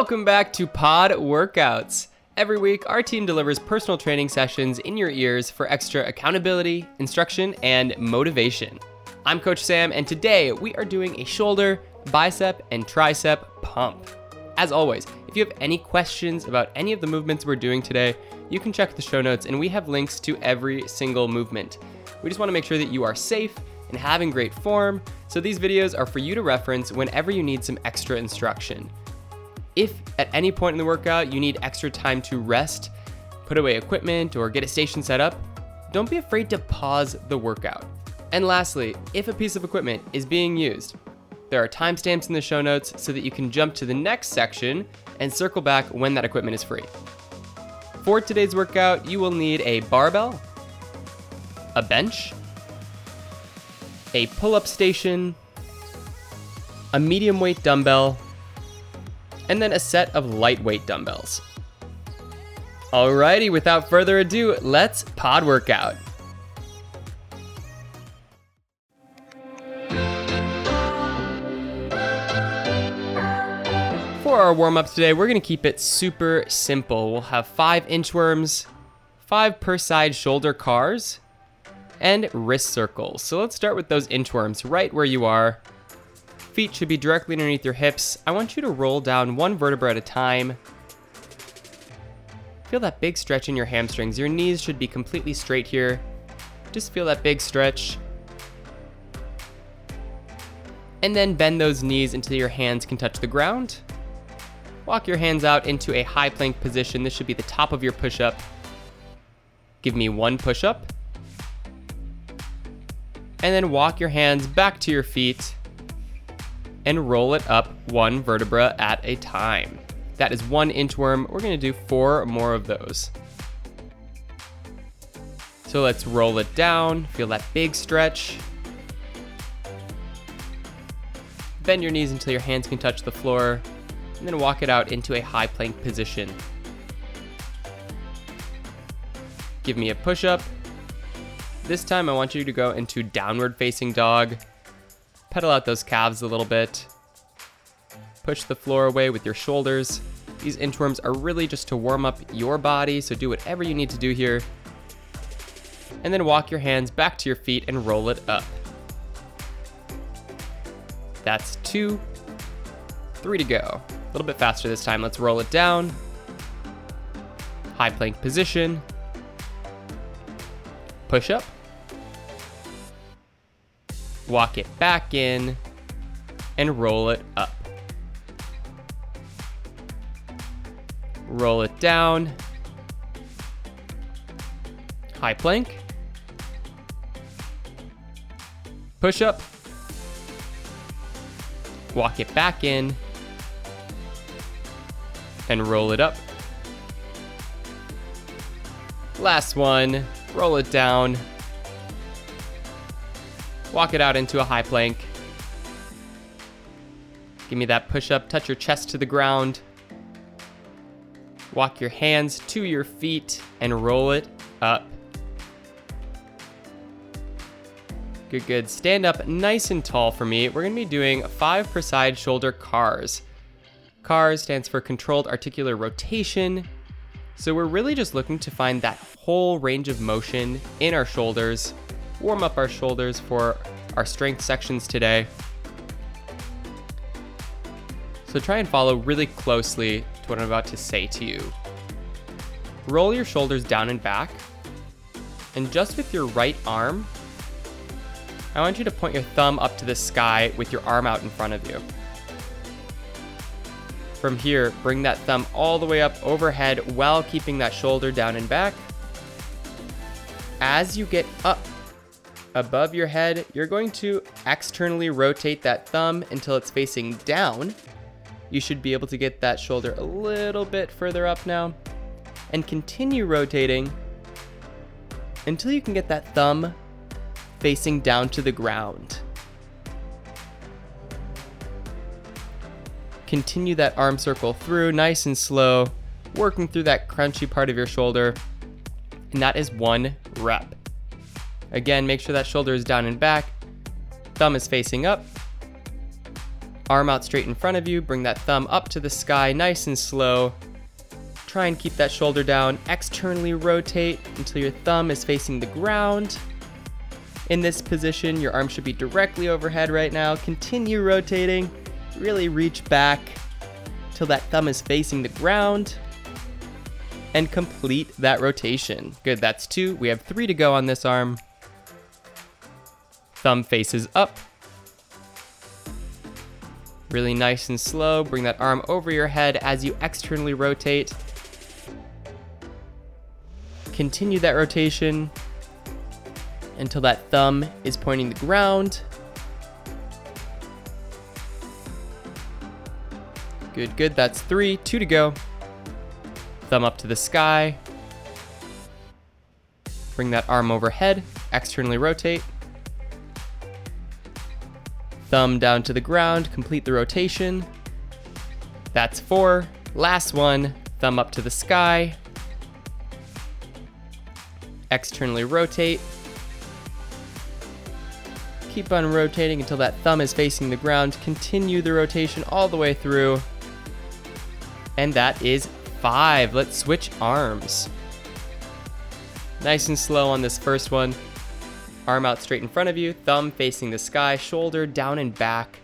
Welcome back to Pod Workouts. Every week, our team delivers personal training sessions in your ears for extra accountability, instruction, and motivation. I'm Coach Sam, and today we are doing a shoulder, bicep, and tricep pump. As always, if you have any questions about any of the movements we're doing today, you can check the show notes, and we have links to every single movement. We just want to make sure that you are safe and having great form, so these videos are for you to reference whenever you need some extra instruction. If at any point in the workout you need extra time to rest, put away equipment, or get a station set up, don't be afraid to pause the workout. And lastly, if a piece of equipment is being used, there are timestamps in the show notes so that you can jump to the next section and circle back when that equipment is free. For today's workout, you will need a barbell, a bench, a pull up station, a medium weight dumbbell, and then a set of lightweight dumbbells. Alrighty, without further ado, let's pod workout. For our warm up today, we're gonna keep it super simple. We'll have five inchworms, five per side shoulder CARS, and wrist circles. So let's start with those inchworms right where you are. Feet should be directly underneath your hips. I want you to roll down one vertebra at a time. Feel that big stretch in your hamstrings. Your knees should be completely straight here. Just feel that big stretch. And then bend those knees until your hands can touch the ground. Walk your hands out into a high plank position. This should be the top of your push up. Give me one push up and then walk your hands back to your feet and roll it up one vertebra at a time. That is one inchworm. We're gonna do four more of those. So let's roll it down, feel that big stretch. Bend your knees until your hands can touch the floor, and then walk it out into a high plank position. Give me a push up, this time I want you to go into downward facing dog. Pedal out those calves a little bit. Push the floor away with your shoulders. These inchworms are really just to warm up your body, so do whatever you need to do here. And then walk your hands back to your feet and roll it up. That's two, three to go. A little bit faster this time. Let's roll it down. High plank position. Push up walk it back in, and roll it up. Roll it down. High plank. Push up. Walk it back in. And roll it up. Last one. Roll it down Walk it out into a high plank. Give me that push up, touch your chest to the ground. Walk your hands to your feet and roll it up. Good, good. Stand up nice and tall for me. We're gonna be doing five per side shoulder CARS. CARS stands for controlled articular rotation. So we're really just looking to find that whole range of motion in our shoulders warm up our shoulders for our strength sections today. So try and follow really closely to what I'm about to say to you. Roll your shoulders down and back, and just with your right arm, I want you to point your thumb up to the sky with your arm out in front of you. From here, bring that thumb all the way up overhead while keeping that shoulder down and back. As you get up above your head, you're going to externally rotate that thumb until it's facing down. You should be able to get that shoulder a little bit further up now. And continue rotating until you can get that thumb facing down to the ground. Continue that arm circle through nice and slow, working through that crunchy part of your shoulder. And that is one rep. Again, make sure that shoulder is down and back, thumb is facing up. Arm out straight in front of you, bring that thumb up to the sky nice and slow. Try and keep that shoulder down. Externally rotate until your thumb is facing the ground. In this position, your arm should be directly overhead right now. Continue rotating. Really reach back till that thumb is facing the ground and complete that rotation. Good, that's two. We have three to go on this arm. Thumb faces up. Really nice and slow. Bring that arm over your head as you externally rotate. Continue that rotation until that thumb is pointing the ground. Good, good. That's three. Two to go. Thumb up to the sky. Bring that arm overhead. Externally rotate. Thumb down to the ground. Complete the rotation. That's four. Last one. Thumb up to the sky. Externally rotate. Keep on rotating until that thumb is facing the ground. Continue the rotation all the way through. And that is five. Let's switch arms. Nice and slow on this first one. Arm out straight in front of you, thumb facing the sky, shoulder down and back.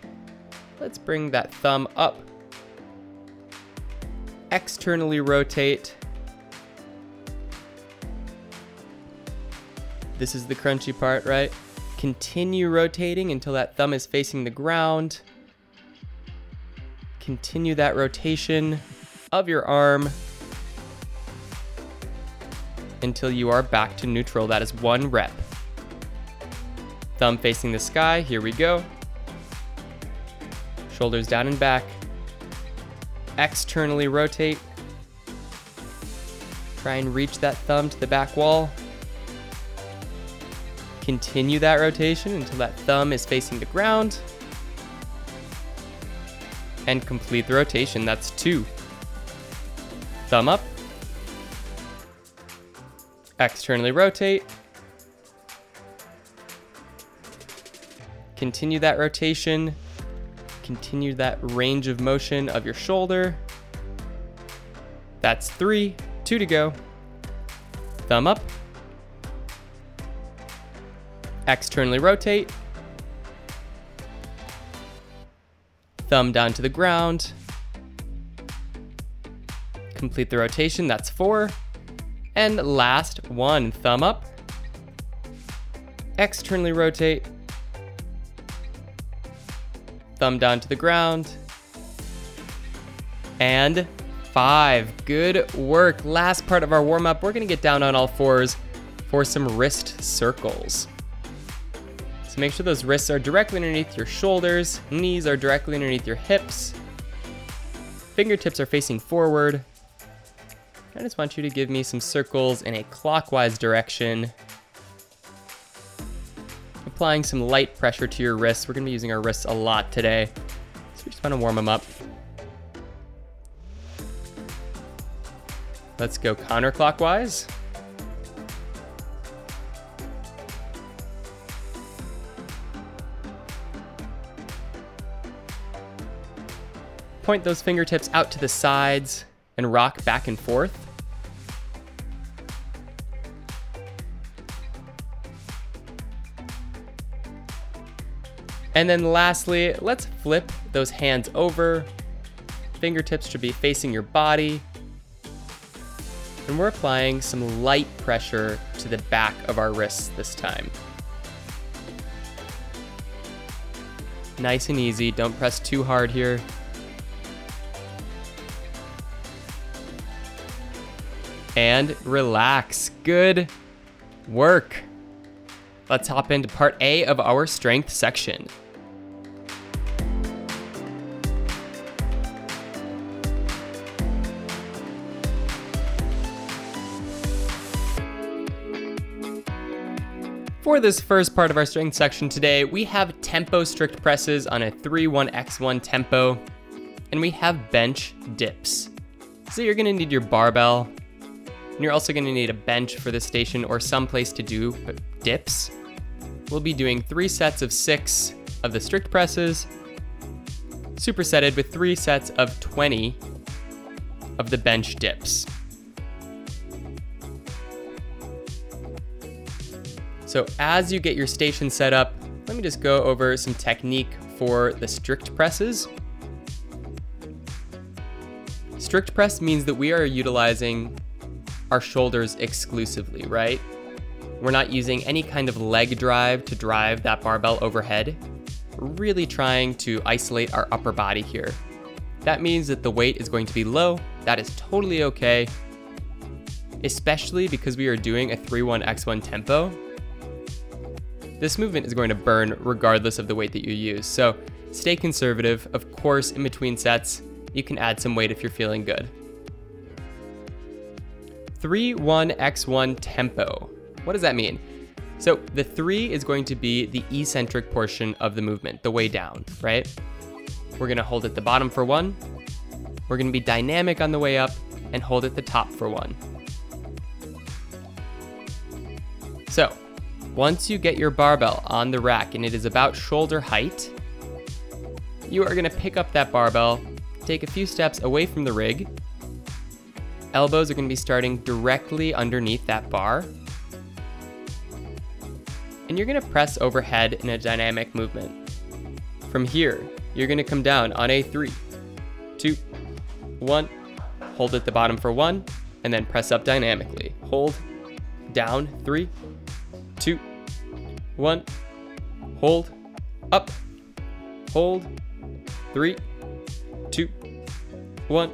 Let's bring that thumb up. Externally rotate. This is the crunchy part, right? Continue rotating until that thumb is facing the ground. Continue that rotation of your arm until you are back to neutral. That is one rep. Thumb facing the sky. Here we go. Shoulders down and back. Externally rotate. Try and reach that thumb to the back wall. Continue that rotation until that thumb is facing the ground. And complete the rotation. That's two. Thumb up. Externally rotate. Continue that rotation. Continue that range of motion of your shoulder. That's three, two to go. Thumb up. Externally rotate. Thumb down to the ground. Complete the rotation, that's four. And last one, thumb up. Externally rotate. Thumb down to the ground. And five. Good work. Last part of our warm up, we're gonna get down on all fours for some wrist circles. So make sure those wrists are directly underneath your shoulders, knees are directly underneath your hips, fingertips are facing forward, I just want you to give me some circles in a clockwise direction. Applying some light pressure to your wrists. We're gonna be using our wrists a lot today. So we just wanna warm them up. Let's go counterclockwise. Point those fingertips out to the sides and rock back and forth. And then lastly, let's flip those hands over. Fingertips should be facing your body. And we're applying some light pressure to the back of our wrists this time. Nice and easy, don't press too hard here. And relax. Good work. Let's hop into part A of our strength section. For this first part of our strength section today, we have tempo strict presses on a 3-1-x1 tempo, and we have bench dips. So you're gonna need your barbell, and you're also gonna need a bench for the station or some place to do dips. We'll be doing three sets of six of the strict presses, supersetted with three sets of 20 of the bench dips. So as you get your station set up, let me just go over some technique for the strict presses. Strict press means that we are utilizing our shoulders exclusively, right? We're not using any kind of leg drive to drive that barbell overhead. We're really trying to isolate our upper body here. That means that the weight is going to be low. That is totally okay, especially because we are doing a 3-1-x1 tempo. This movement is going to burn regardless of the weight that you use. So stay conservative. Of course, in between sets, you can add some weight if you're feeling good. 3-1-x1 tempo. What does that mean? So the 3 is going to be the eccentric portion of the movement, the way down, right? We're going to hold at the bottom for 1. We're going to be dynamic on the way up and hold at the top for 1. So once you get your barbell on the rack and it is about shoulder height, you are gonna pick up that barbell, take a few steps away from the rig. Elbows are gonna be starting directly underneath that bar. And you're gonna press overhead in a dynamic movement. From here, you're gonna come down on a three, two, one, hold at the bottom for one, and then press up dynamically. Hold, down, three, two, one, hold, up, hold, three, two, one,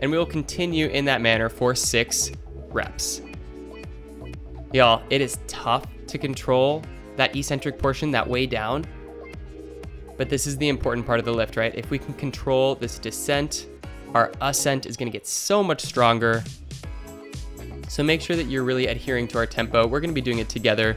and we will continue in that manner for six reps. Y'all, it is tough to control that eccentric portion, that way down, but this is the important part of the lift, right? If we can control this descent, our ascent is gonna get so much stronger so make sure that you're really adhering to our tempo. We're gonna be doing it together.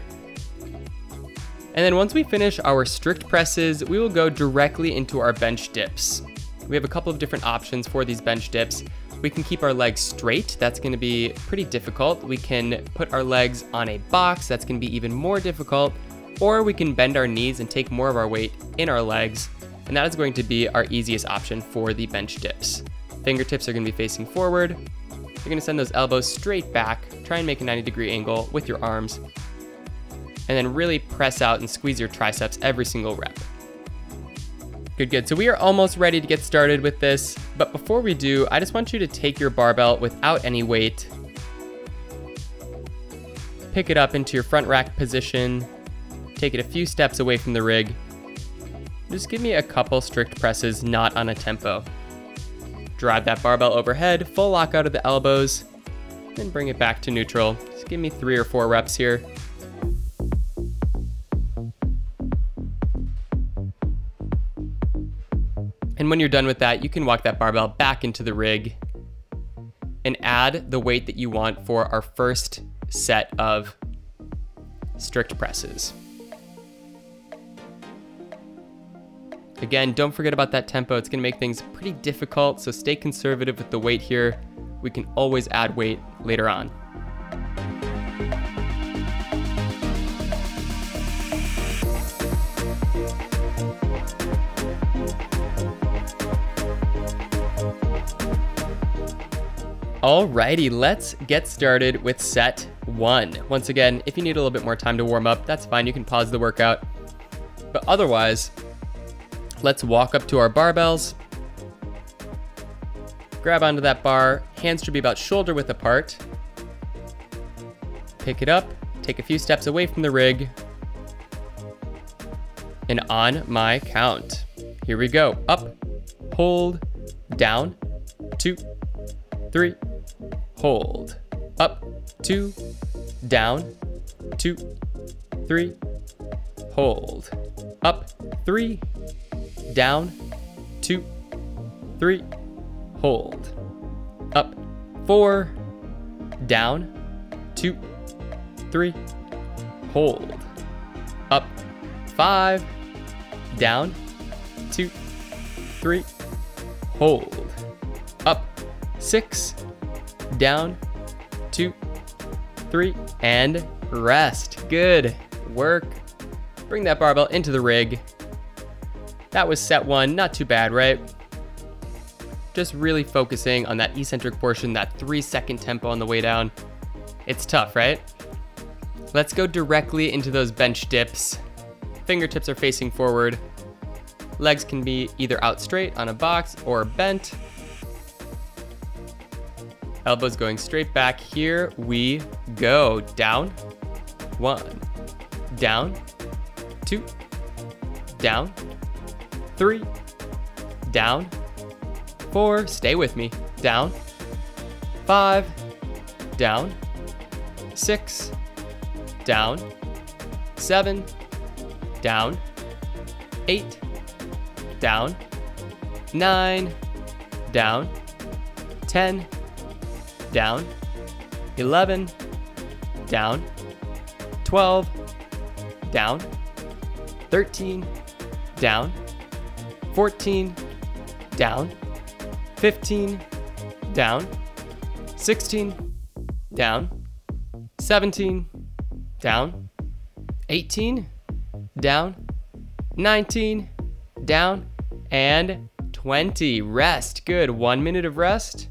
And then once we finish our strict presses, we will go directly into our bench dips. We have a couple of different options for these bench dips. We can keep our legs straight, that's gonna be pretty difficult. We can put our legs on a box, that's gonna be even more difficult. Or we can bend our knees and take more of our weight in our legs, and that is going to be our easiest option for the bench dips. Fingertips are gonna be facing forward, you're gonna send those elbows straight back, try and make a 90 degree angle with your arms, and then really press out and squeeze your triceps every single rep. Good, good. So we are almost ready to get started with this, but before we do, I just want you to take your barbell without any weight, pick it up into your front rack position, take it a few steps away from the rig. Just give me a couple strict presses, not on a tempo. Drive that barbell overhead, full lock out of the elbows, then bring it back to neutral. Just give me three or four reps here. And when you're done with that, you can walk that barbell back into the rig and add the weight that you want for our first set of strict presses. Again, don't forget about that tempo. It's going to make things pretty difficult, so stay conservative with the weight here. We can always add weight later on. Alrighty, let's get started with set one. Once again, if you need a little bit more time to warm up, that's fine. You can pause the workout. But otherwise, Let's walk up to our barbells. Grab onto that bar. Hands should be about shoulder width apart. Pick it up. Take a few steps away from the rig. And on my count. Here we go. Up, hold, down, two, three, hold. Up, two, down, two, three, hold. Up, three, down, two, three, hold. Up, four, down, two, three, hold. Up, five, down, two, three, hold. Up, six, down, two, three, and rest. Good work. Bring that barbell into the rig That was set one, not too bad, right? Just really focusing on that eccentric portion, that three second tempo on the way down. It's tough, right? Let's go directly into those bench dips. Fingertips are facing forward. Legs can be either out straight on a box or bent. Elbows going straight back. Here we go. Down. One. Down. Two. Down. Three. Down. Four. Stay with me. Down. Five. Down. Six. Down. Seven. Down. Eight. Down. Nine. Down. Ten down, 11, down, 12, down, 13, down, 14, down, 15, down, 16, down, 17, down, 18, down, 19, down, and 20. Rest. Good. One minute of rest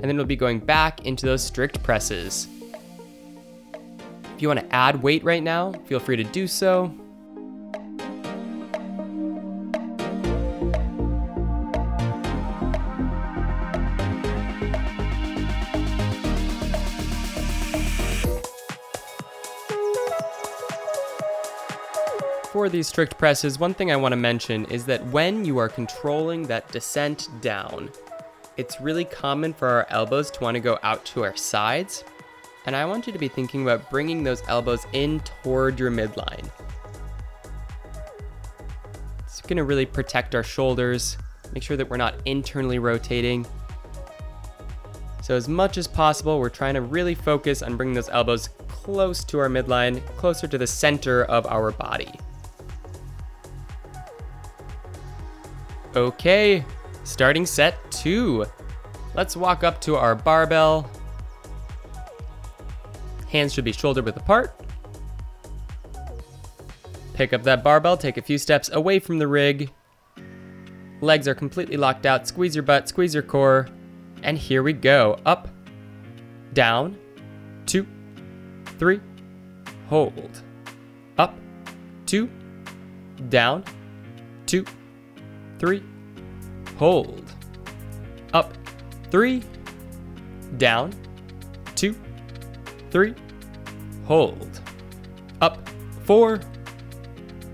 and then we'll be going back into those strict presses. If you want to add weight right now, feel free to do so. These strict presses, one thing I want to mention is that when you are controlling that descent down, it's really common for our elbows to want to go out to our sides. And I want you to be thinking about bringing those elbows in toward your midline. It's going to really protect our shoulders, make sure that we're not internally rotating. So, as much as possible, we're trying to really focus on bringing those elbows close to our midline, closer to the center of our body. Okay, Starting set two. Let's walk up to our barbell. Hands should be shoulder width apart. Pick up that barbell, take a few steps away from the rig. Legs are completely locked out. Squeeze your butt, squeeze your core. And here we go. Up, down, two, three, hold. Up, two, down, two, three, hold. Up, three, down, two, three, hold. Up, four,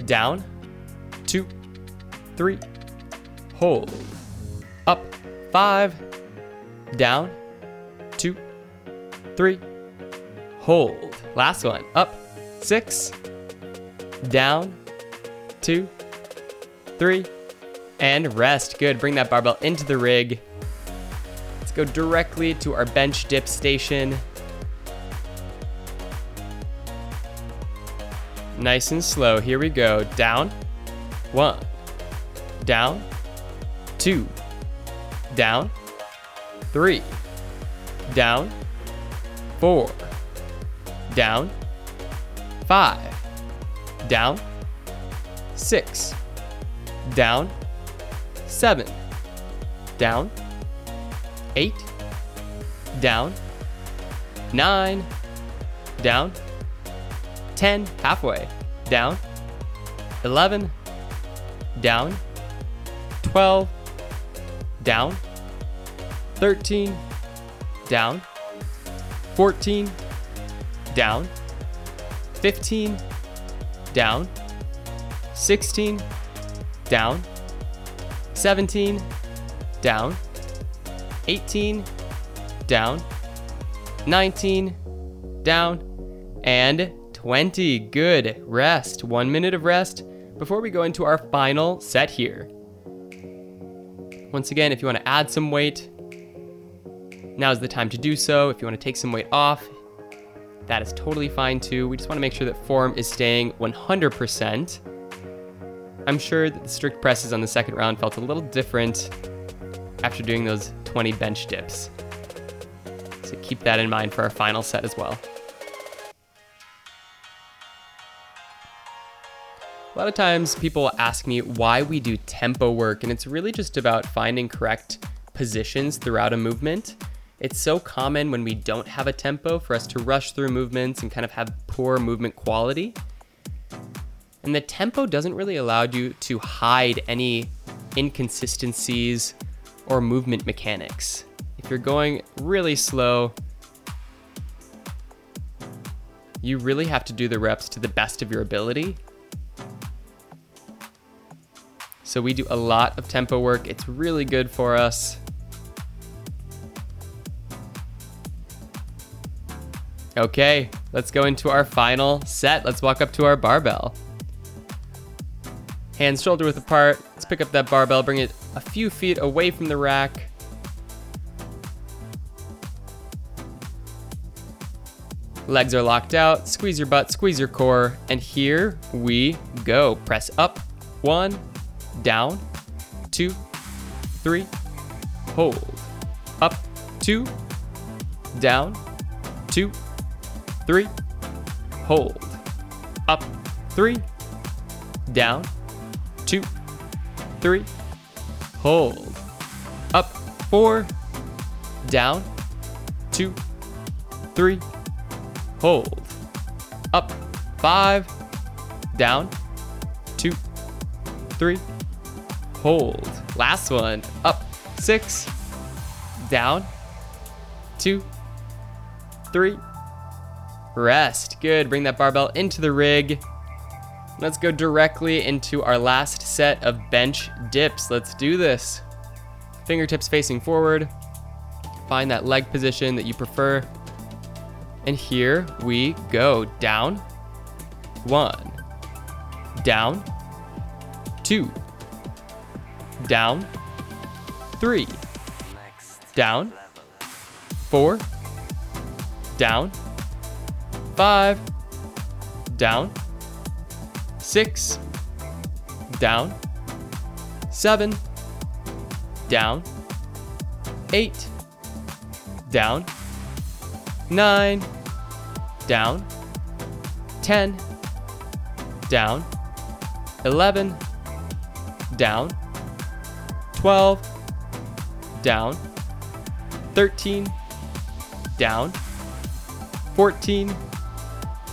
down, two, three, hold. Up, five, down, two, three, hold. Last one. Up, six, down, two, three, and rest. Good. Bring that barbell into the rig. Let's go directly to our bench dip station. Nice and slow. Here we go. Down. One. Down. Two. Down. Three. Down. Four. Down. Five. Down. Six. Down seven, down, eight, down, nine, down, 10, halfway, down, 11, down, 12, down, 13, down, 14, down, 15, down, 16, down, 17, down. 18, down. 19, down. And 20. Good. Rest. One minute of rest before we go into our final set here. Once again, if you want to add some weight, now is the time to do so. If you want to take some weight off, that is totally fine too. We just want to make sure that form is staying 100%. I'm sure that the strict presses on the second round felt a little different after doing those 20 bench dips. So keep that in mind for our final set as well. A lot of times people ask me why we do tempo work, and it's really just about finding correct positions throughout a movement. It's so common when we don't have a tempo for us to rush through movements and kind of have poor movement quality. And the tempo doesn't really allow you to hide any inconsistencies or movement mechanics. If you're going really slow, you really have to do the reps to the best of your ability So we do a lot of tempo work. It's really good for us. Okay, let's go into our final set. Let's walk up to our barbell. Hands shoulder width apart. Let's pick up that barbell, bring it a few feet away from the rack. Legs are locked out. Squeeze your butt, squeeze your core, and here we go. Press up. One, down, two, three, hold, up, two, down, two, three, hold, up, three, down, two, three, hold, up, four, down, two, three, hold, up, five, down, two, three, hold. Last one, up, six, down, two, three, rest. Good, bring that barbell into the rig. Let's go directly into our last set of bench dips. Let's do this. Fingertips facing forward. Find that leg position that you prefer. And here we go. Down, one, down, two, down, three, down, four, down, five, down, six, down, seven, down, eight, down, nine, down, 10, down, 11, down, 12, down, 13, down, 14,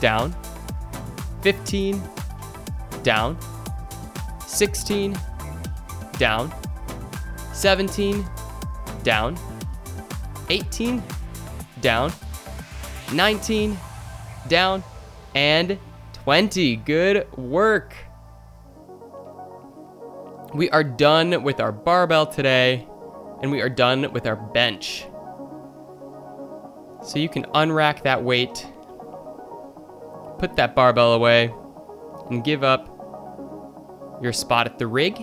down, 15, down, 16, down, 17, down, 18, down, 19, down, and 20. Good work. We are done with our barbell today, and we are done with our bench. So you can unrack that weight, put that barbell away, and give up your spot at the rig.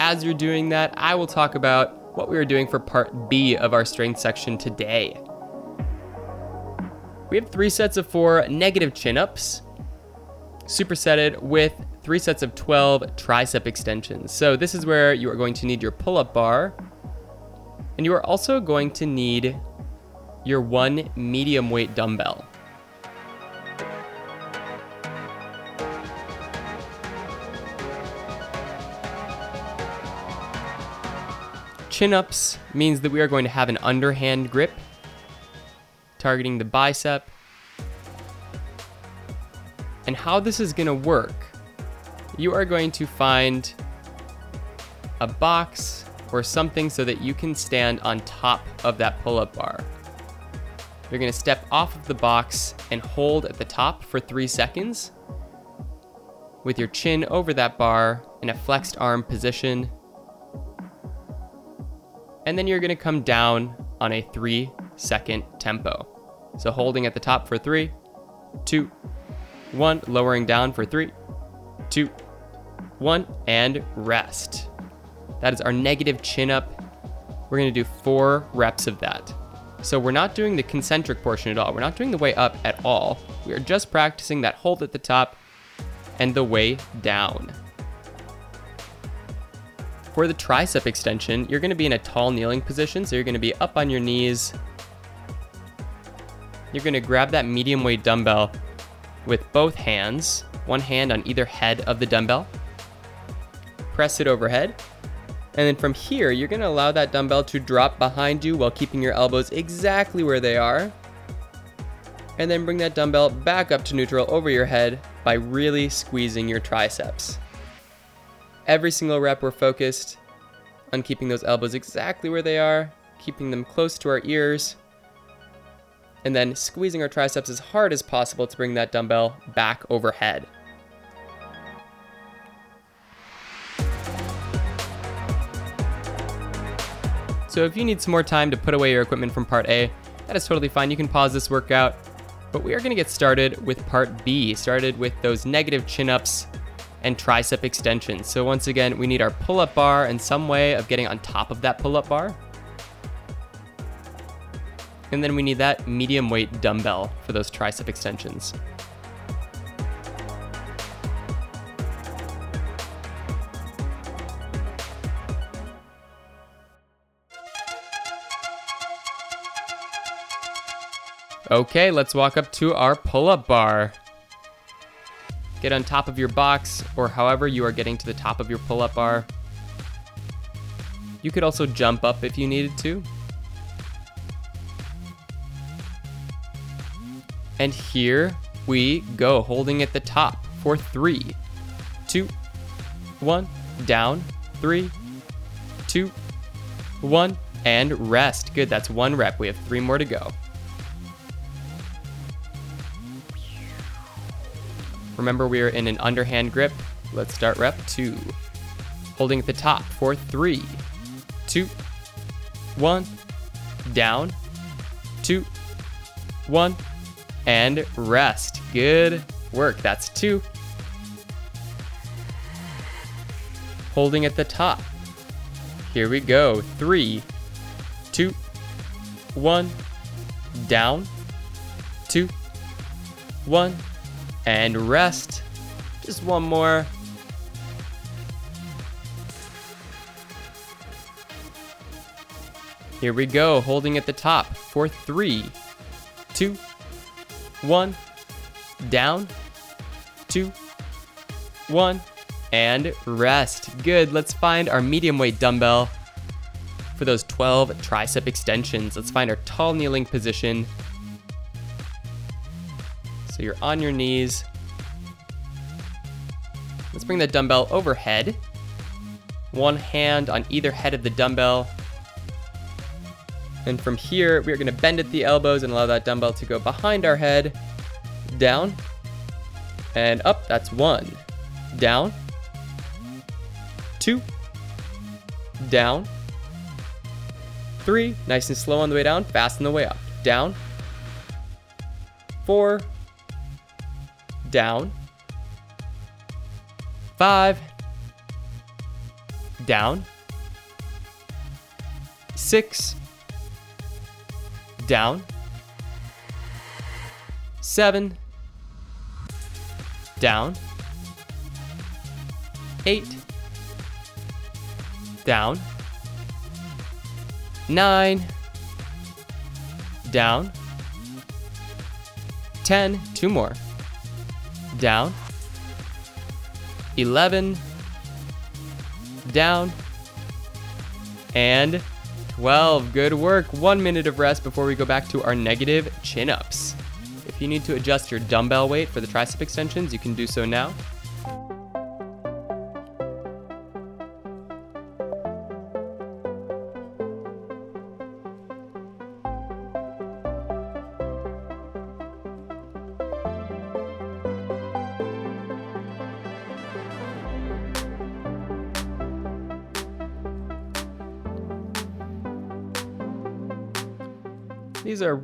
As you're doing that, I will talk about what we are doing for part B of our strength section today. We have three sets of four negative chin ups, supersetted with three sets of 12 tricep extensions. So this is where you are going to need your pull-up bar, and you are also going to need your one medium weight dumbbell. Chin ups means that we are going to have an underhand grip, targeting the bicep. And how this is going to work you are going to find a box or something so that you can stand on top of that pull up bar. You're going to step off of the box and hold at the top for three seconds with your chin over that bar in a flexed arm position. And then you're to come down on a three second tempo. So holding at the top for three, two, one, lowering down for three, two, one, and rest. That is our negative chin up. We're gonna do four reps of that. So we're not doing the concentric portion at all. We're not doing the way up at all. We are just practicing that hold at the top and the way down. For the tricep extension, you're gonna be in a tall kneeling position. So you're gonna be up on your knees. You're gonna grab that medium weight dumbbell with both hands, one hand on either head of the dumbbell. Press it overhead. And then from here, you're gonna allow that dumbbell to drop behind you while keeping your elbows exactly where they are. And then bring that dumbbell back up to neutral over your head by really squeezing your triceps. Every single rep, we're focused on keeping those elbows exactly where they are, keeping them close to our ears, and then squeezing our triceps as hard as possible to bring that dumbbell back overhead. So if you need some more time to put away your equipment from part A, that is totally fine. You can pause this workout. But we are going to get started with part B, started with those negative chin ups and tricep extensions. So once again, we need our pull-up bar and some way of getting on top of that pull-up bar. And then we need that medium weight dumbbell for those tricep extensions. Okay, let's walk up to our pull-up bar. Get on top of your box or however you are getting to the top of your pull-up bar. You could also jump up if you needed to. And here we go, holding at the top for three, two, one, down, three, two, one, and rest. Good, that's one rep. We have three more to go. Remember, we are in an underhand grip. Let's start rep two. Holding at the top for three, two, one, down, two, one, and rest. Good work. That's two. Holding at the top. Here we go. Three, two, one, down, two, one, and rest. Just one more. Here we go, holding at the top for three, two, one, down, two, one, and rest. Good. Let's find our medium weight dumbbell for those 12 tricep extensions. Let's find our tall kneeling position. So you're on your knees. Let's bring the dumbbell overhead. One hand on either head of the dumbbell. And from here, we are gonna bend at the elbows and allow that dumbbell to go behind our head. Down. And up, that's one. Down. Two. Down. Three, nice and slow on the way down, fast on the way up. Down. Four, down, five, down, six, down, seven, down, eight, down, nine, down, ten, two more down, 11, down, and 12. Good work. One minute of rest before we go back to our negative chin ups. If you need to adjust your dumbbell weight for the tricep extensions, you can do so now.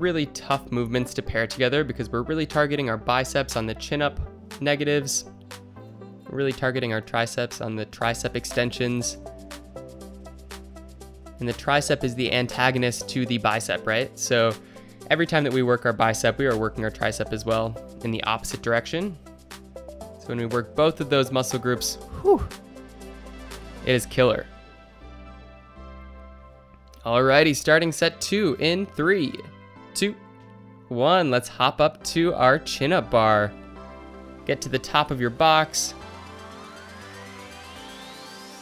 Really tough movements to pair together because we're really targeting our biceps on the chin up negatives, really targeting our triceps on the tricep extensions. And the tricep is the antagonist to the bicep, right? So every time that we work our bicep, we are working our tricep as well in the opposite direction. So when we work both of those muscle groups, whew, it is killer. Alrighty, starting set two in three, two, one. Let's hop up to our chin up bar. Get to the top of your box.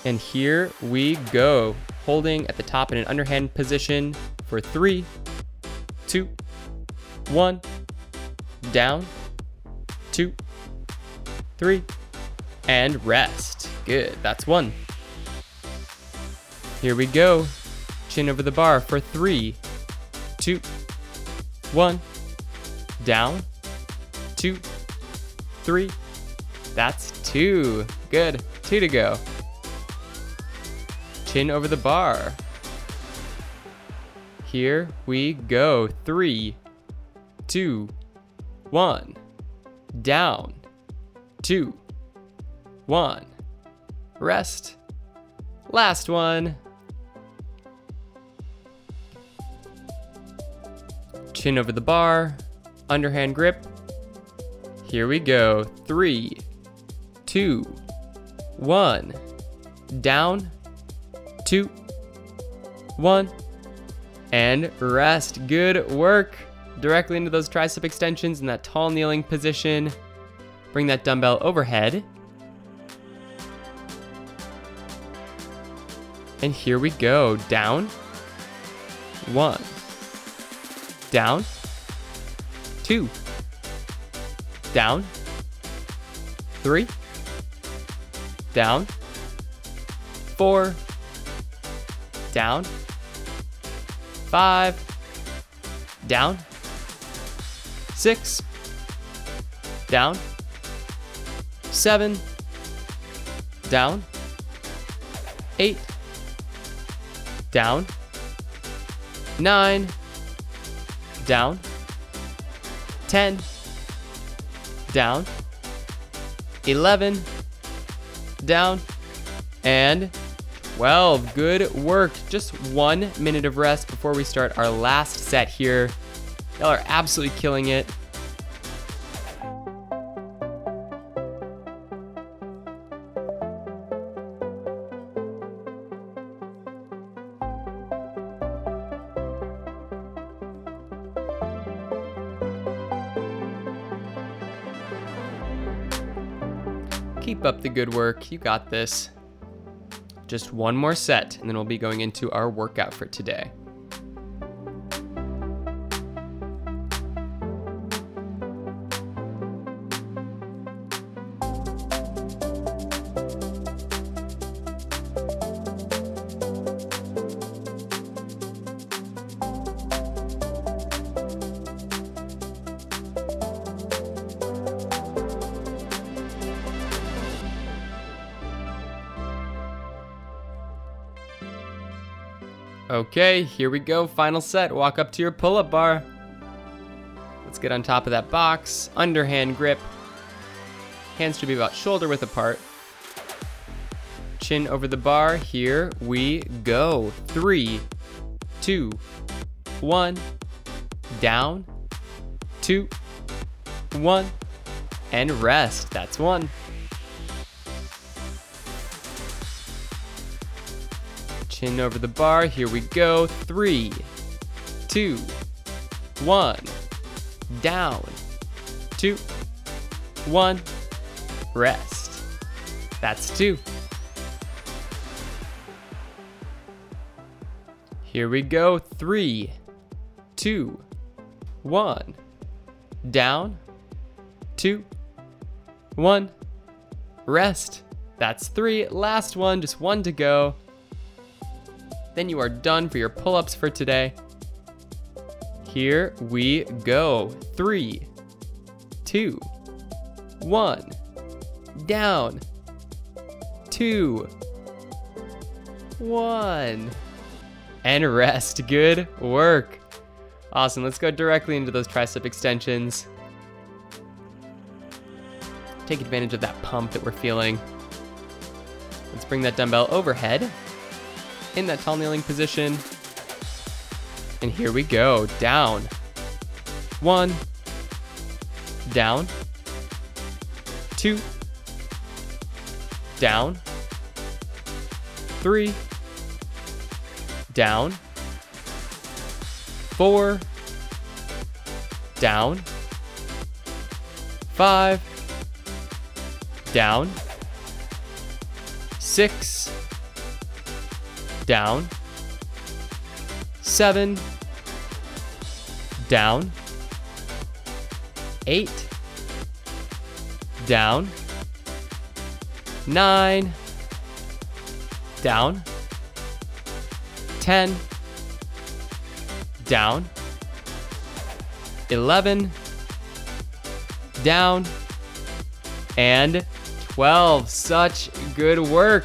And here we go. Holding at the top in an underhand position for three, two, one, down, two, three, and rest. Good, that's one. Here we go. Chin over the bar for three, two, one, down, two, three. That's two. Good, two to go. Chin over the bar. Here we go. Three, two, one, down, two, one, rest. Last one. Chin over the bar, underhand grip. Here we go. Three, two, one, down, two, one, and rest. Good work. Directly into those tricep extensions in that tall kneeling position. Bring that dumbbell overhead. And here we go. Down. One. Down. Two. Down. Three. Down. Four. Down. Five. Down. Six. Down. Seven. Down. Eight down, nine, down, 10, down, 11, down, and 12. Good work. Just one minute of rest before we start our last set here. Y'all are absolutely killing it. Good work. You got this. Just one more set, and then we'll be going into our workout for today. Okay, here we go. Final set. Walk up to your pull up bar. Let's get on top of that box. Underhand grip. Hands should be about shoulder width apart. Chin over the bar. Here we go. Three, two, one. Down, two, one. And rest. That's one. Chin over the bar. Here we go. Three, two, one. Down, two, one. Rest. That's two. Here we go. Three, two, one. Down, two, one. Rest. That's three. Last one, just one to go. Then you are done for your pull ups for today. Here we go. Three, two, one, down, two, one, and rest. Good work. Awesome. Let's go directly into those tricep extensions. Take advantage of that pump that we're feeling. Let's bring that dumbbell overhead in that tall kneeling position. And here we go. Down. One. Down. Two. Down. Three. Down. Four. Down. Five. down, six, down, seven, down, eight, down, nine, down, 10, down, 11, down, and 12. Such good work.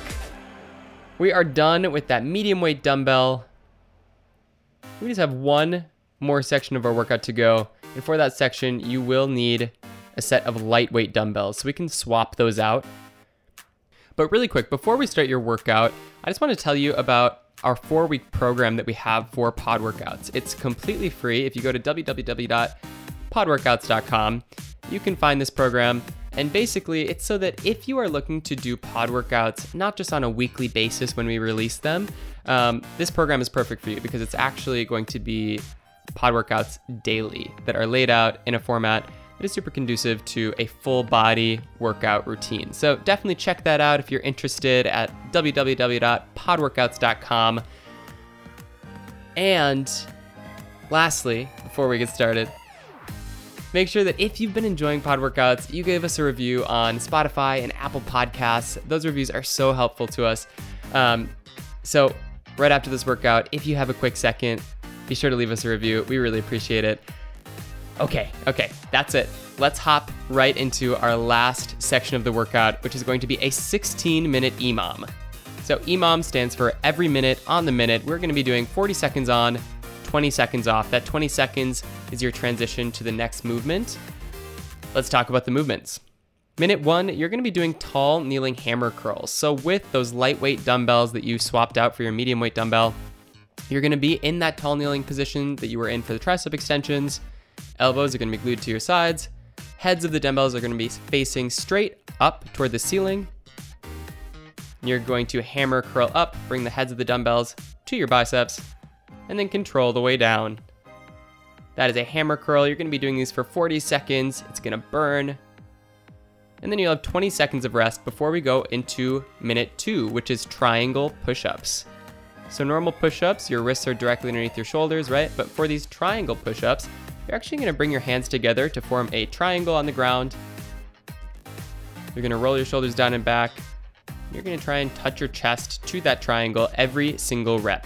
We are done with that medium weight dumbbell. We just have one more section of our workout to go. And for that section, you will need a set of lightweight dumbbells. So we can swap those out. But really quick, before we start your workout, I just want to tell you about our four week program that we have for pod workouts. It's completely free. If you go to www.podworkouts.com, you can find this program. And basically, it's so that if you are looking to do pod workouts, not just on a weekly basis when we release them, um, this program is perfect for you because it's actually going to be pod workouts daily that are laid out in a format that is super conducive to a full body workout routine. So definitely check that out if you're interested at www.podworkouts.com. And lastly, before we get started, make sure that if you've been enjoying pod workouts, you give us a review on Spotify and Apple Podcasts. Those reviews are so helpful to us. Um, so, right after this workout, if you have a quick second, be sure to leave us a review. We really appreciate it. Okay, okay, that's it. Let's hop right into our last section of the workout, which is going to be a 16 minute EMOM. So, EMOM stands for every minute on the minute. We're going to be doing 40 seconds on, 20 seconds off. That 20 seconds is your transition to the next movement. Let's talk about the movements. Minute one, you're to be doing tall kneeling hammer curls. So, with those lightweight dumbbells that you swapped out for your medium weight dumbbell, you're to be in that tall kneeling position that you were in for the tricep extensions. Elbows are to be glued to your sides. Heads of the dumbbells are to be facing straight up toward the ceiling. You're going to hammer curl up, bring the heads of the dumbbells to your biceps, and then control the way down. That is a hammer curl. You're going to be doing these for 40 seconds. It's going to burn. And then you'll have 20 seconds of rest before we go into minute two, which is triangle push ups. So, normal push ups, your wrists are directly underneath your shoulders, right? But for these triangle push ups, you're actually going to bring your hands together to form a triangle on the ground. You're going to roll your shoulders down and back. You're going to try and touch your chest to that triangle every single rep.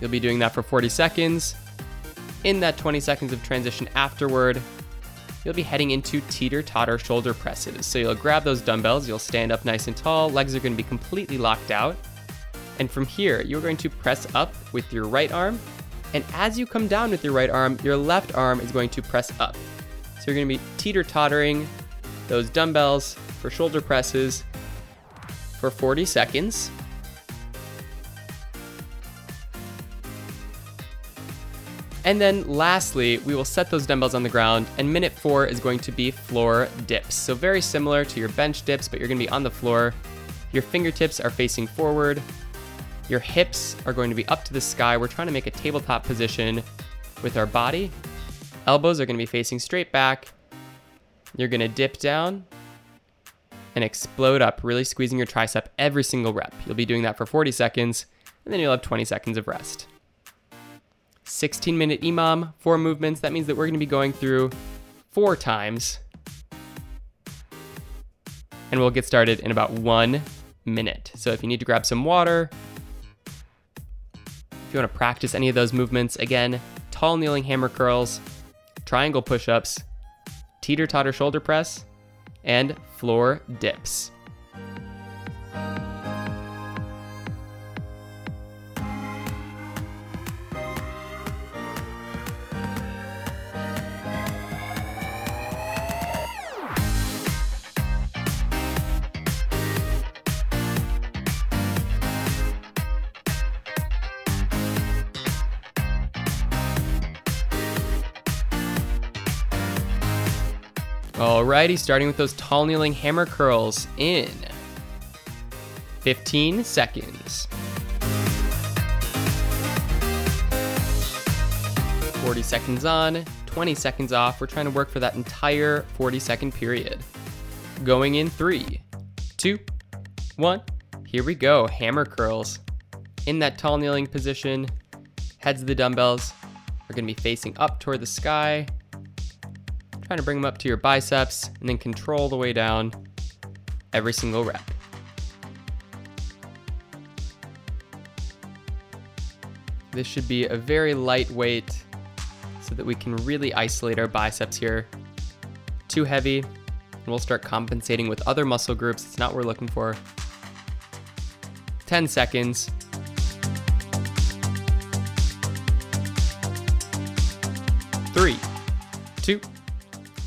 You'll be doing that for 40 seconds. In that 20 seconds of transition afterward, you'll be heading into teeter totter shoulder presses. So you'll grab those dumbbells, you'll stand up nice and tall, legs are going to be completely locked out. And from here, you're going to press up with your right arm and as you come down with your right arm, your left arm is going to press up. So you're going to be teeter tottering those dumbbells for shoulder presses for 40 seconds. And then lastly, we will set those dumbbells on the ground, and minute four is going to be floor dips. So, very similar to your bench dips, but you're gonna be on the floor. Your fingertips are facing forward, your hips are going to be up to the sky. We're trying to make a tabletop position with our body. Elbows are to be facing straight back. You're to dip down and explode up, really squeezing your tricep every single rep. You'll be doing that for 40 seconds, and then you'll have 20 seconds of rest. 16 minute EMOM, four movements. That means that we're going to be going through four times. And we'll get started in about one minute. So if you need to grab some water, if you want to practice any of those movements, again, tall kneeling hammer curls, triangle push ups, teeter totter shoulder press, and floor dips. Alrighty, starting with those tall kneeling hammer curls in 15 seconds. 40 seconds on, 20 seconds off. We're trying to work for that entire 40 second period. Going in three, two, one. Here we go. Hammer curls. In that tall kneeling position, heads of the dumbbells are going to be facing up toward the sky. Trying to bring them up to your biceps and then control the way down every single rep. This should be a very lightweight so that we can really isolate our biceps here. Too heavy, and we'll start compensating with other muscle groups. It's not what we're looking for. 10 seconds. Three, two,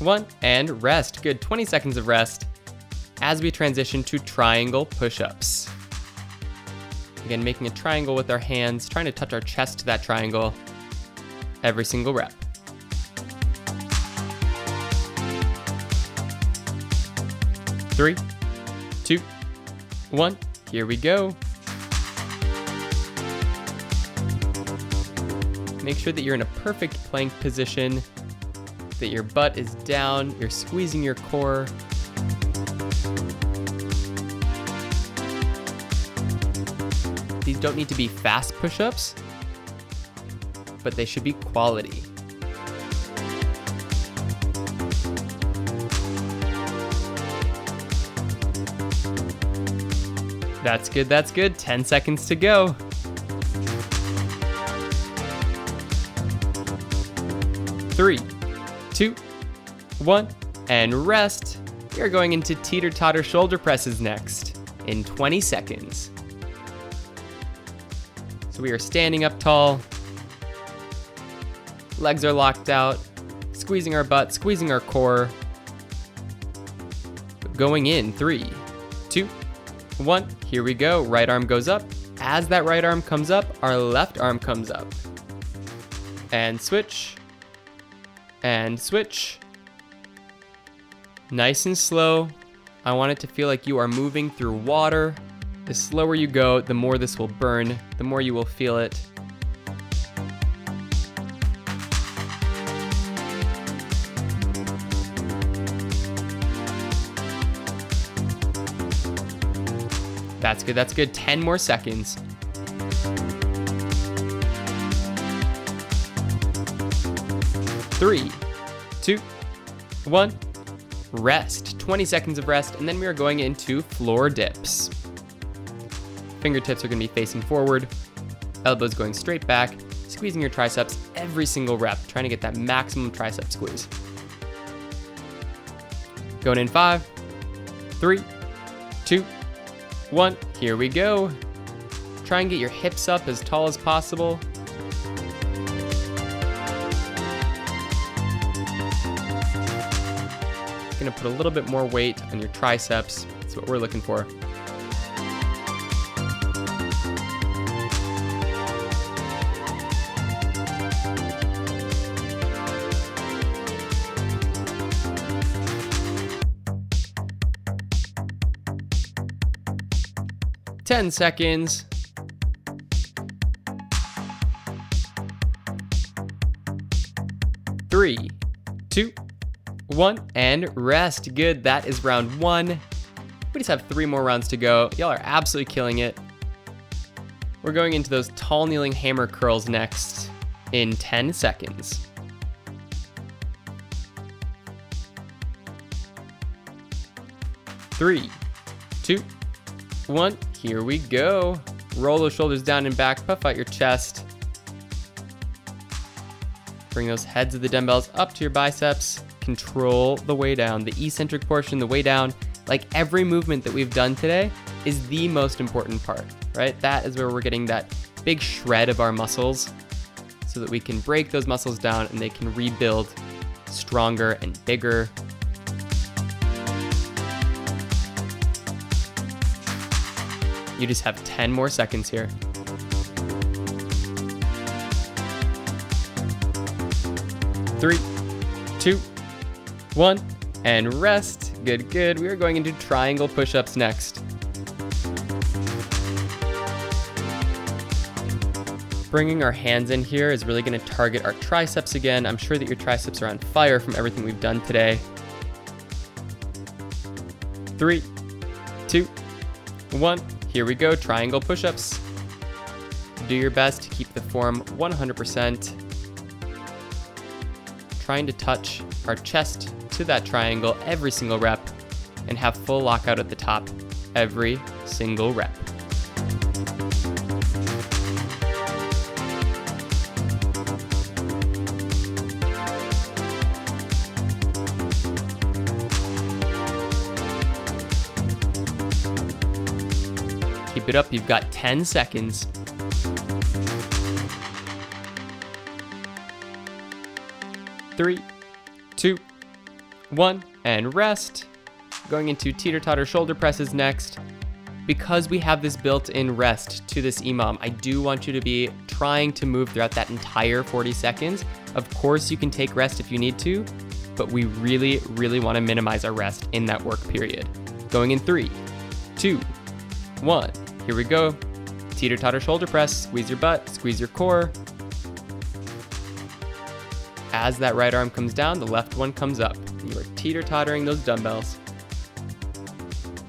one, and rest. Good, 20 seconds of rest as we transition to triangle push ups. Again, making a triangle with our hands, trying to touch our chest to that triangle every single rep. Three, two, one, here we go. Make sure that you're in a perfect plank position, that your butt is down, you're squeezing your core, These don't need to be fast push ups, but they should be quality. That's good, that's good. 10 seconds to go. Three, two, one, and rest. We are going into teeter totter shoulder presses next in 20 seconds. So we are standing up tall, legs are locked out, squeezing our butt, squeezing our core. Going in, three, two, one. Here we go. Right arm goes up. As that right arm comes up, our left arm comes up. And switch. And switch. Nice and slow. I want it to feel like you are moving through water the slower you go, the more this will burn, the more you will feel it. That's good, that's good. 10 more seconds. Three, two, one, rest. 20 seconds of rest, and then we are going into floor dips. Fingertips are going to be facing forward, elbows going straight back, squeezing your triceps every single rep, trying to get that maximum tricep squeeze. Going in five, three, two, one. Here we go. Try and get your hips up as tall as possible. Put a little bit more weight on your triceps. That's what we're looking for. 10 seconds. Three, two, one, and rest. Good. That is round one. We just have three more rounds to go. Y'all are absolutely killing it. We're going into those tall kneeling hammer curls next in 10 seconds. Three, two, one. Here we go. Roll those shoulders down and back, puff out your chest. Bring those heads of the dumbbells up to your biceps. Control the way down. The eccentric portion, the way down, like every movement that we've done today, is the most important part, right? That is where we're getting that big shred of our muscles so that we can break those muscles down and they can rebuild stronger and bigger You just have 10 more seconds here. Three, one, and rest. Good, good. We are going into triangle push ups next. Bringing our hands in here is really going to target our triceps again. I'm sure that your triceps are on fire from everything we've done today. Three, two, one. Here we go. Triangle push ups. Do your best to keep the form 100%. Trying to touch our chest to that triangle every single rep and have full lockout at the top every single rep. Keep it up, you've got 10 seconds. Three, two, one, and rest. Going into teeter totter shoulder presses next. Because we have this built in rest to this EMOM, I do want you to be trying to move throughout that entire 40 seconds. Of course, you can take rest if you need to, but we really, really want to minimize our rest in that work period. Going in three, two, one. Here we go. Teeter totter shoulder press. Squeeze your butt, squeeze your core. As that right arm comes down, the left one comes up. You are teeter tottering those dumbbells.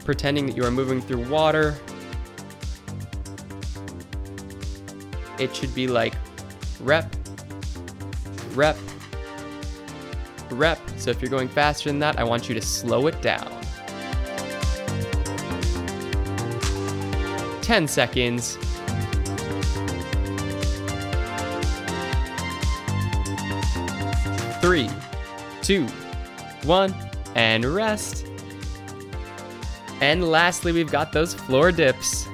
Pretending that you are moving through water. It should be like rep, rep, rep. So if you're going faster than that, I want you to slow it down. 10 seconds. Three, two, one, and rest. And lastly, we've got those floor dips.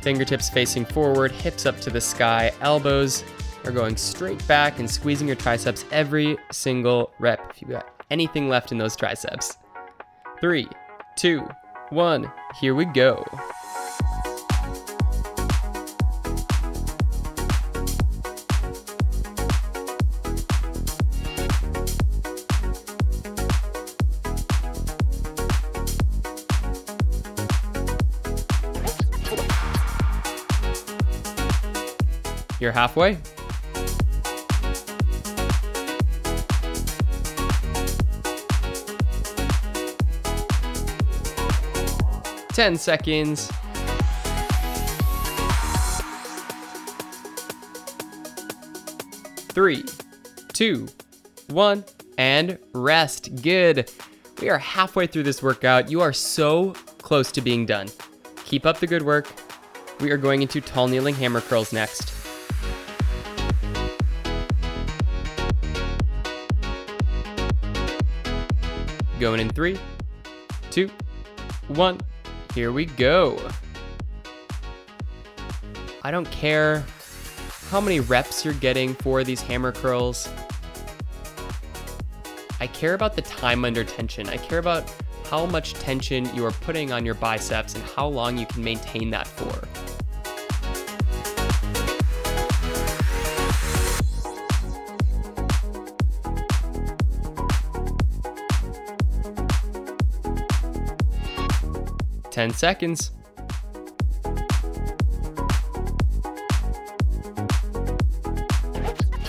Fingertips facing forward, hips up to the sky, elbows are going straight back and squeezing your triceps every single rep if you've got anything left in those triceps. Three, two, one, here we go. You're halfway. Ten seconds. Three, two, one, and rest. Good. We are halfway through this workout. You are so close to being done. Keep up the good work. We are going into tall kneeling hammer curls next. Going in three, two, one. Here we go. I don't care how many reps you're getting for these hammer curls. I care about the time under tension. I care about how much tension you are putting on your biceps and how long you can maintain that for. Ten seconds.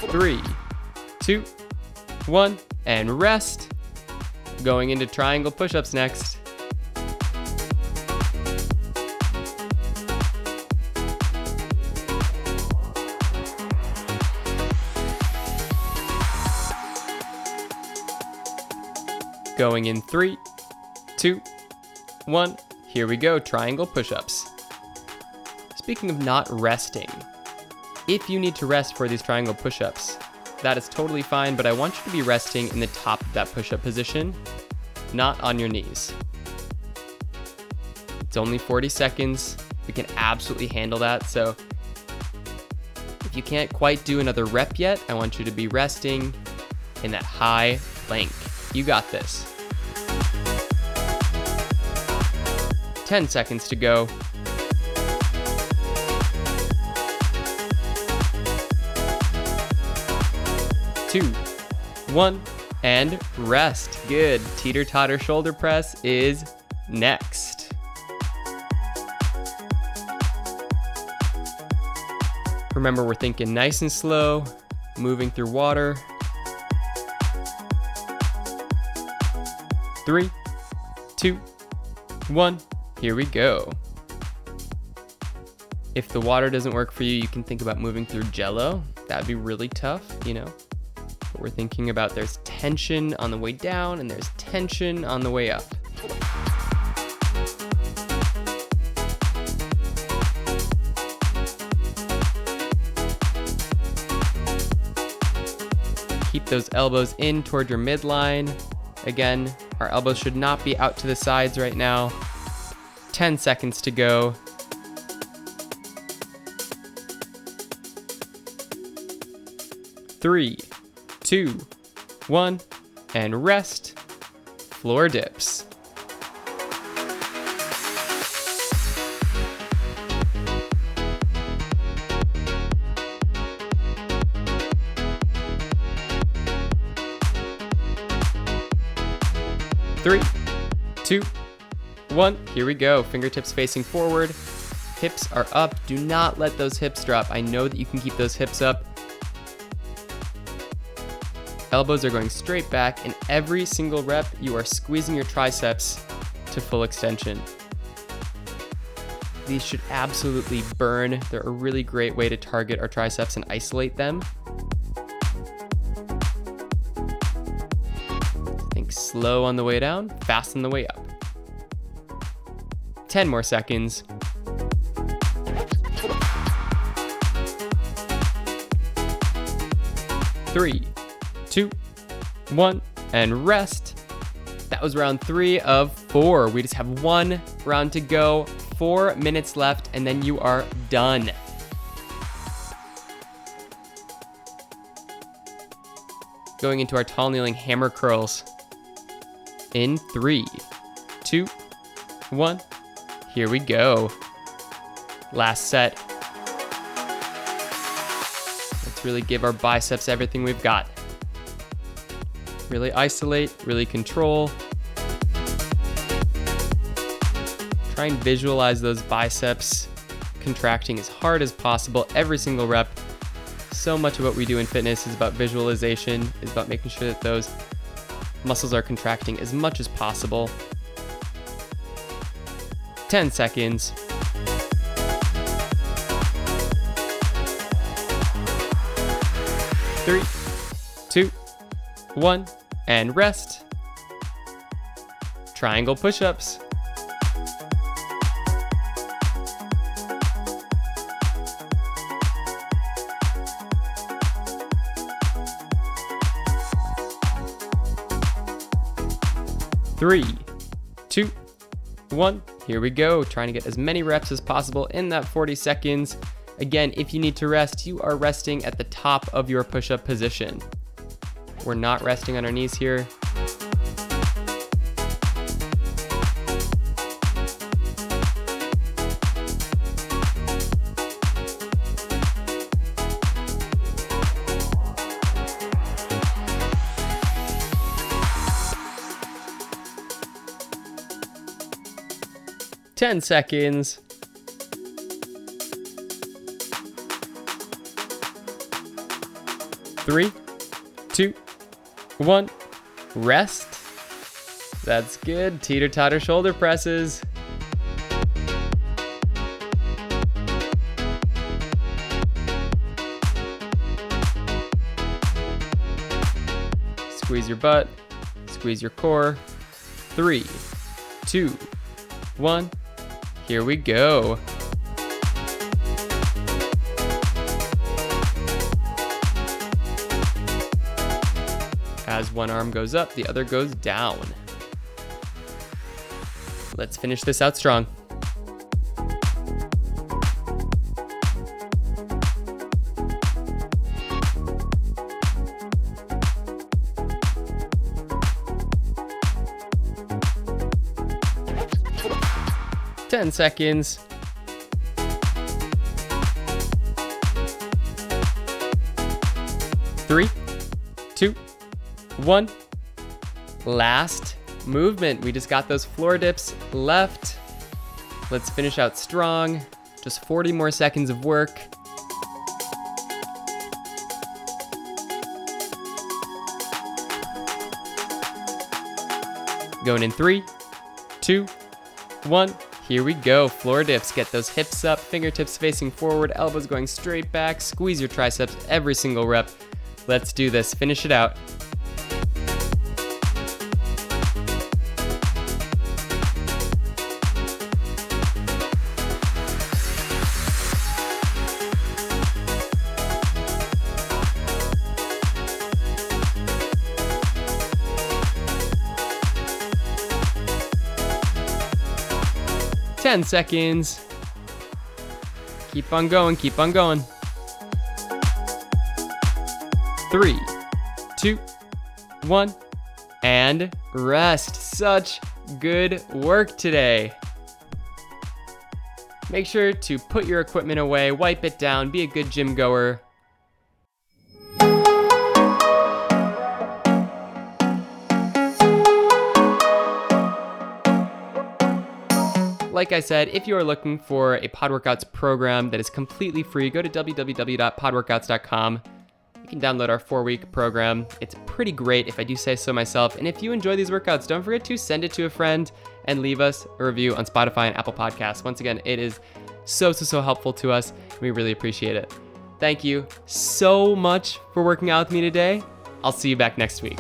Three, two, one, and rest. Going into triangle push ups next. Going in three, two, one. Here we go triangle push ups. Speaking of not resting, if you need to rest for these triangle push ups, that is totally fine, but I want you to be resting in the top of that push up position, not on your knees. It's only 40 seconds. We can absolutely handle that. So if you can't quite do another rep yet, I want you to be resting in that high plank. You got this. 10 seconds to go. Two, one, and rest. Good. Teeter totter shoulder press is next. Remember, we're thinking nice and slow, moving through water. Three, two, one. Here we go. If the water doesn't work for you, you can think about moving through jello. That'd be really tough, you know. But we're thinking about there's tension on the way down and there's tension on the way up. Keep those elbows in toward your midline. Again, our elbows should not be out to the sides right now. 10 seconds to go. Three, two, one, and rest. Floor dips. Three, two, one. Here we go. Fingertips facing forward. Hips are up. Do not let those hips drop. I know that you can keep those hips up. Elbows are going straight back, and every single rep, you are squeezing your triceps to full extension. These should absolutely burn. They're a really great way to target our triceps and isolate them. Think slow on the way down, fast on the way up. 10 more seconds. Three, two, one, and rest. That was round three of four. We just have one round to go, four minutes left, and then you are done. Going into our tall kneeling hammer curls in three, two, one. Here we go. Last set. Let's really give our biceps everything we've got. Really isolate, really control. Try and visualize those biceps contracting as hard as possible every single rep. So much of what we do in fitness is about visualization, is about making sure that those Muscles are contracting as much as possible. 10 seconds. Three, two, one, and rest. Triangle push ups. three, two, one. Here we go. Trying to get as many reps as possible in that 40 seconds. Again, if you need to rest, you are resting at the top of your push up position. We're not resting on our knees here. 10 seconds. Three, two, one. Rest. That's good. Teeter totter shoulder presses. Squeeze your butt. Squeeze your core. Three, two, one. Here we go. As one arm goes up, the other goes down. Let's finish this out strong. Seconds. Three, two, one. Last movement. We just got those floor dips left. Let's finish out strong. Just 40 more seconds of work. Going in three, two, one. Here we go. Floor dips. Get those hips up, fingertips facing forward, elbows going straight back. Squeeze your triceps every single rep. Let's do this. Finish it out. 10 seconds. Keep on going, keep on going. Three, two, one, and rest. Such good work today. Make sure to put your equipment away, wipe it down, be a good gym goer. Like I said, if you are looking for a Pod Workouts program that is completely free, go to www.podworkouts.com. You can download our four week program. It's pretty great, if I do say so myself. And if you enjoy these workouts, don't forget to send it to a friend and leave us a review on Spotify and Apple Podcasts. Once again, it is so, so, so helpful to us. We really appreciate it. Thank you so much for working out with me today. I'll see you back next week.